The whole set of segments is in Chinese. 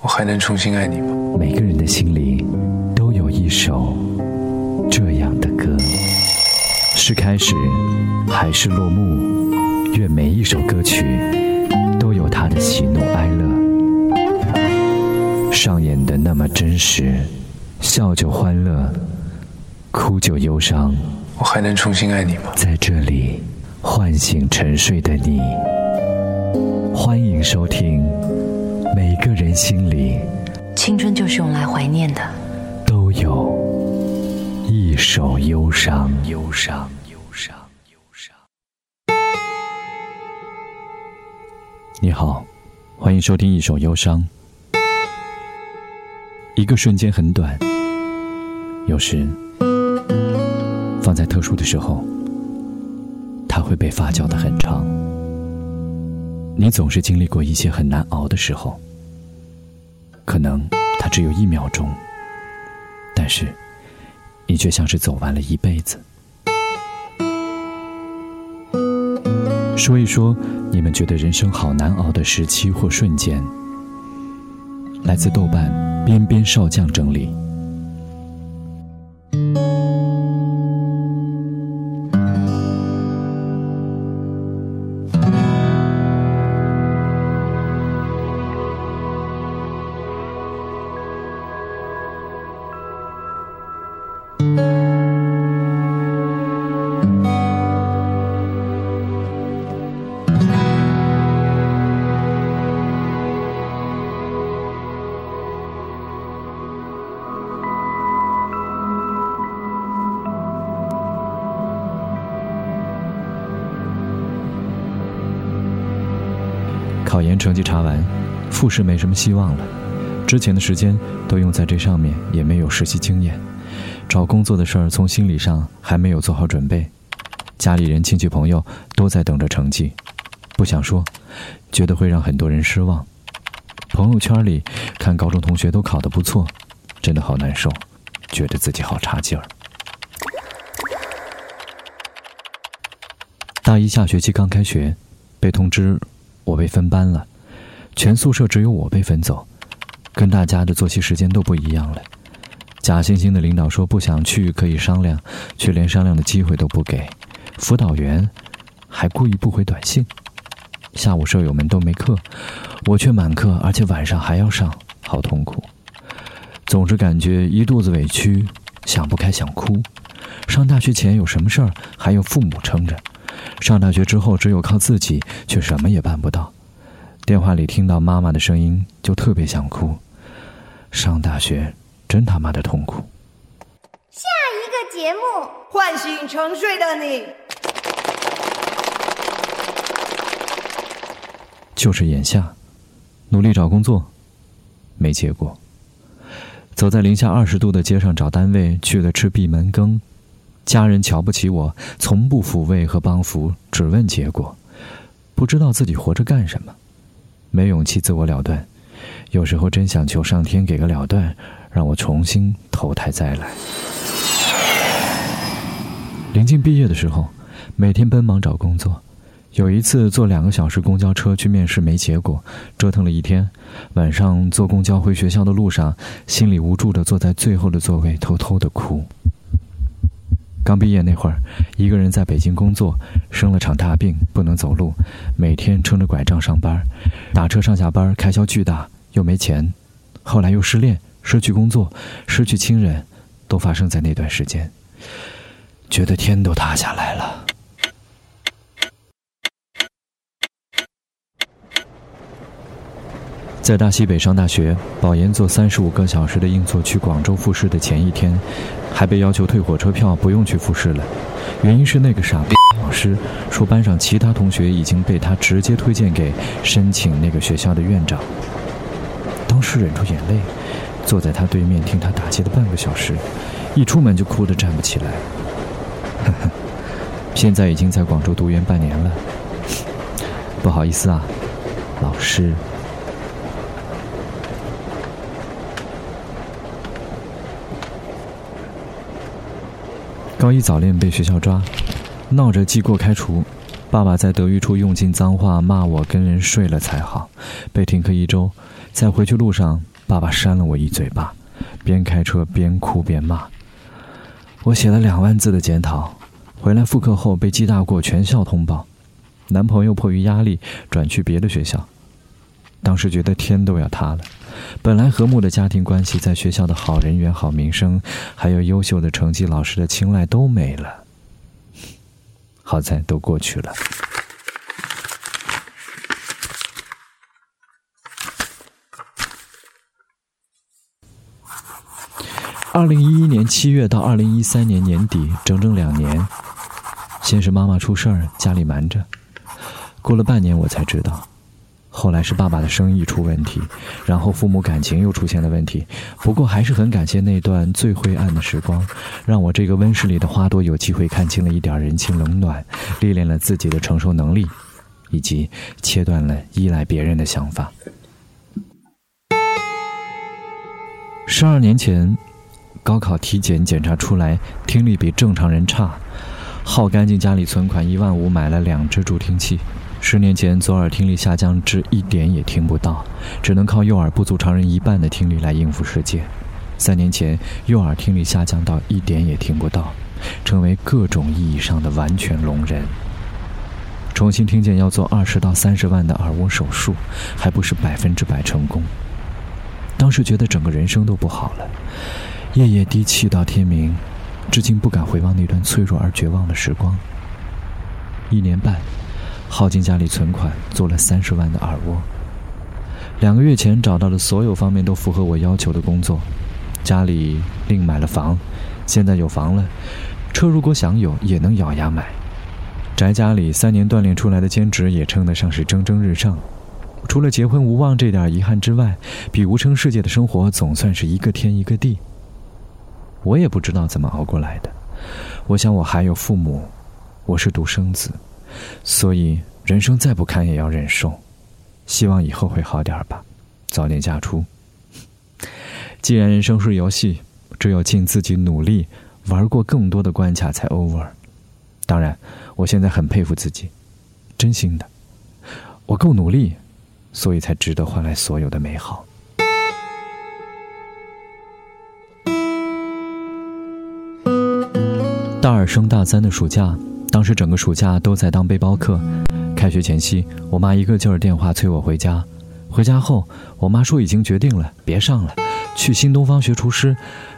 我还能重新爱你吗？每个人的心里都有一首这样的歌，是开始还是落幕？愿每一首歌曲都有它的喜怒哀乐，上演的那么真实，笑就欢乐，哭就忧伤。我还能重新爱你吗？在这里唤醒沉睡的你，欢迎收听。每个人心里，青春就是用来怀念的。都有一首忧伤，忧伤，忧伤，忧伤。你好，欢迎收听一首忧伤。一个瞬间很短，有时放在特殊的时候，它会被发酵的很长。你总是经历过一些很难熬的时候。可能它只有一秒钟，但是你却像是走完了一辈子。说一说你们觉得人生好难熬的时期或瞬间。来自豆瓣边边少将整理。成绩查完，复试没什么希望了。之前的时间都用在这上面，也没有实习经验。找工作的事儿，从心理上还没有做好准备。家里人、亲戚、朋友都在等着成绩，不想说，觉得会让很多人失望。朋友圈里看高中同学都考得不错，真的好难受，觉得自己好差劲儿。大一下学期刚开学，被通知。我被分班了，全宿舍只有我被分走，跟大家的作息时间都不一样了。假惺惺的领导说不想去可以商量，却连商量的机会都不给。辅导员还故意不回短信。下午舍友们都没课，我却满课，而且晚上还要上，好痛苦。总是感觉一肚子委屈，想不开想哭。上大学前有什么事儿还有父母撑着。上大学之后，只有靠自己，却什么也办不到。电话里听到妈妈的声音，就特别想哭。上大学真他妈的痛苦。下一个节目，唤醒沉睡的你。就是眼下，努力找工作，没结果。走在零下二十度的街上找单位，去了吃闭门羹。家人瞧不起我，从不抚慰和帮扶，只问结果，不知道自己活着干什么，没勇气自我了断，有时候真想求上天给个了断，让我重新投胎再来。临近毕业的时候，每天奔忙找工作，有一次坐两个小时公交车去面试没结果，折腾了一天，晚上坐公交回学校的路上，心里无助的坐在最后的座位，偷偷的哭。刚毕业那会儿，一个人在北京工作，生了场大病，不能走路，每天撑着拐杖上班，打车上下班，开销巨大，又没钱。后来又失恋，失去工作，失去亲人，都发生在那段时间。觉得天都塌下来了。在大西北上大学，保研做三十五个小时的硬座去广州复试的前一天，还被要求退火车票，不用去复试了。原因是那个傻逼老师说班上其他同学已经被他直接推荐给申请那个学校的院长。当时忍住眼泪，坐在他对面听他打击了半个小时，一出门就哭得站不起来。呵呵，现在已经在广州读研半年了。不好意思啊，老师。高一早恋被学校抓，闹着记过开除，爸爸在德育处用尽脏话骂我跟人睡了才好，被停课一周，在回去路上，爸爸扇了我一嘴巴，边开车边哭边骂。我写了两万字的检讨，回来复课后被记大过，全校通报。男朋友迫于压力转去别的学校，当时觉得天都要塌了。本来和睦的家庭关系，在学校的好人缘、好名声，还有优秀的成绩、老师的青睐都没了。好在都过去了。二零一一年七月到二零一三年年底，整整两年。先是妈妈出事儿，家里瞒着。过了半年，我才知道，后来是爸爸的生意出问题，然后父母感情又出现了问题。不过还是很感谢那段最灰暗的时光，让我这个温室里的花朵有机会看清了一点人情冷暖，历练了自己的承受能力，以及切断了依赖别人的想法。十二年前。高考体检检查出来，听力比正常人差，耗干净家里存款一万五买了两只助听器。十年前左耳听力下降至一点也听不到，只能靠右耳不足常人一半的听力来应付世界。三年前右耳听力下降到一点也听不到，成为各种意义上的完全聋人。重新听见要做二十到三十万的耳蜗手术，还不是百分之百成功。当时觉得整个人生都不好了。夜夜低泣到天明，至今不敢回望那段脆弱而绝望的时光。一年半，耗尽家里存款做了三十万的耳蜗。两个月前找到了所有方面都符合我要求的工作，家里另买了房，现在有房了，车如果想有也能咬牙买。宅家里三年锻炼出来的兼职也称得上是蒸蒸日上。除了结婚无望这点遗憾之外，比无声世界的生活总算是一个天一个地。我也不知道怎么熬过来的。我想我还有父母，我是独生子，所以人生再不堪也要忍受。希望以后会好点吧，早点嫁出。既然人生是游戏，只有尽自己努力，玩过更多的关卡才 over。当然，我现在很佩服自己，真心的，我够努力，所以才值得换来所有的美好。大二升大三的暑假，当时整个暑假都在当背包客。开学前夕，我妈一个劲儿电话催我回家。回家后，我妈说已经决定了，别上了，去新东方学厨师，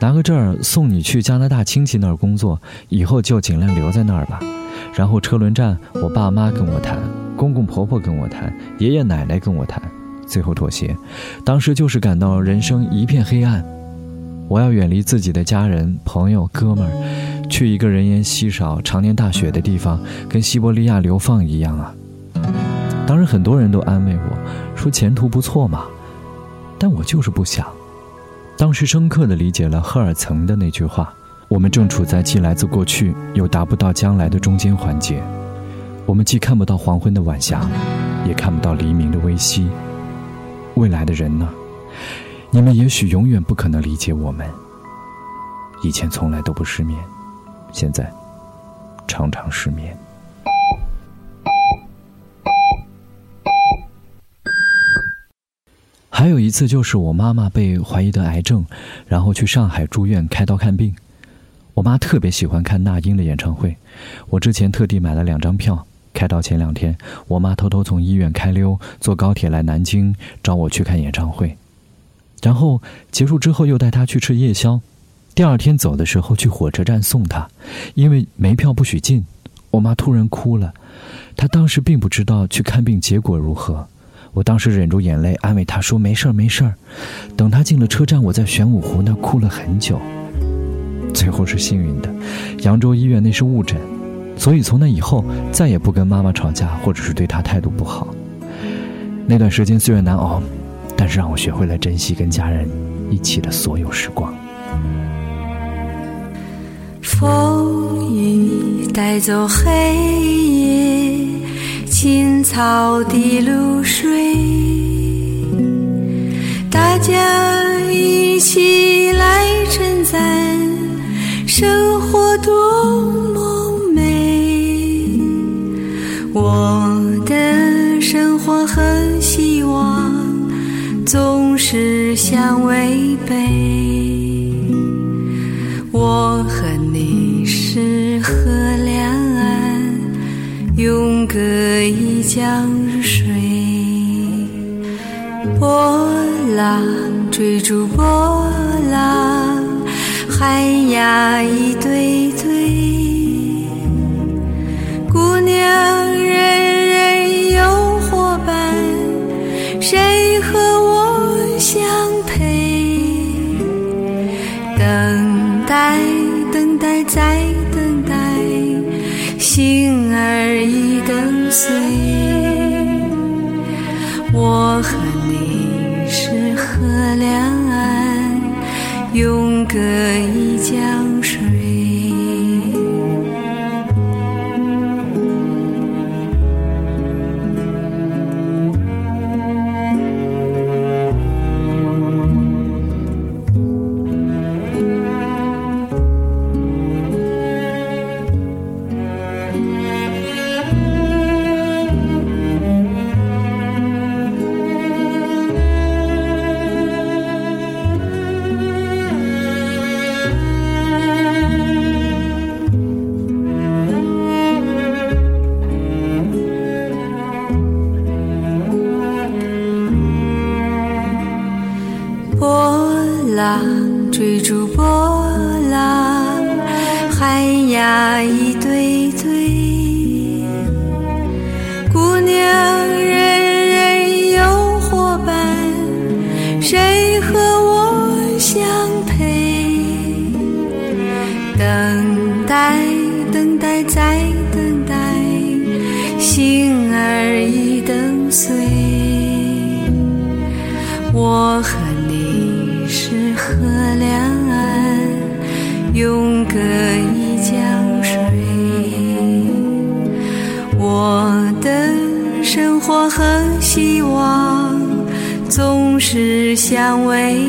拿个证儿送你去加拿大亲戚那儿工作，以后就尽量留在那儿吧。然后车轮战，我爸妈跟我谈，公公婆婆跟我谈，爷爷奶奶跟我谈，最后妥协。当时就是感到人生一片黑暗。我要远离自己的家人、朋友、哥们儿，去一个人烟稀少、常年大雪的地方，跟西伯利亚流放一样啊！当然，很多人都安慰我说前途不错嘛，但我就是不想。当时深刻的理解了赫尔岑的那句话：我们正处在既来自过去又达不到将来的中间环节，我们既看不到黄昏的晚霞，也看不到黎明的微曦。未来的人呢？你们也许永远不可能理解我们。以前从来都不失眠，现在常常失眠。还有一次，就是我妈妈被怀疑得癌症，然后去上海住院开刀看病。我妈特别喜欢看那英的演唱会，我之前特地买了两张票。开刀前两天，我妈偷偷从医院开溜，坐高铁来南京找我去看演唱会。然后结束之后又带她去吃夜宵，第二天走的时候去火车站送他，因为没票不许进。我妈突然哭了，她当时并不知道去看病结果如何。我当时忍住眼泪安慰她说：“没事儿，没事儿。”等她进了车站，我在玄武湖那哭了很久。最后是幸运的，扬州医院那是误诊，所以从那以后再也不跟妈妈吵架，或者是对她态度不好。那段时间虽然难熬。但是让我学会了珍惜跟家人一起的所有时光。风雨带走黑夜，青草的露水，大家一起来称赞生活多么美。我的生活和希望。总。是相违背。隔一江水。波浪追逐波浪，寒鸦一对对。姑娘，人人有伙伴，谁和我相配？等待，等待，再等待，心儿已岁。我和你是河两岸，永隔一江还在，等待，心儿已等碎。我和你是河两岸，永隔一江水。我的生活和希望总是相违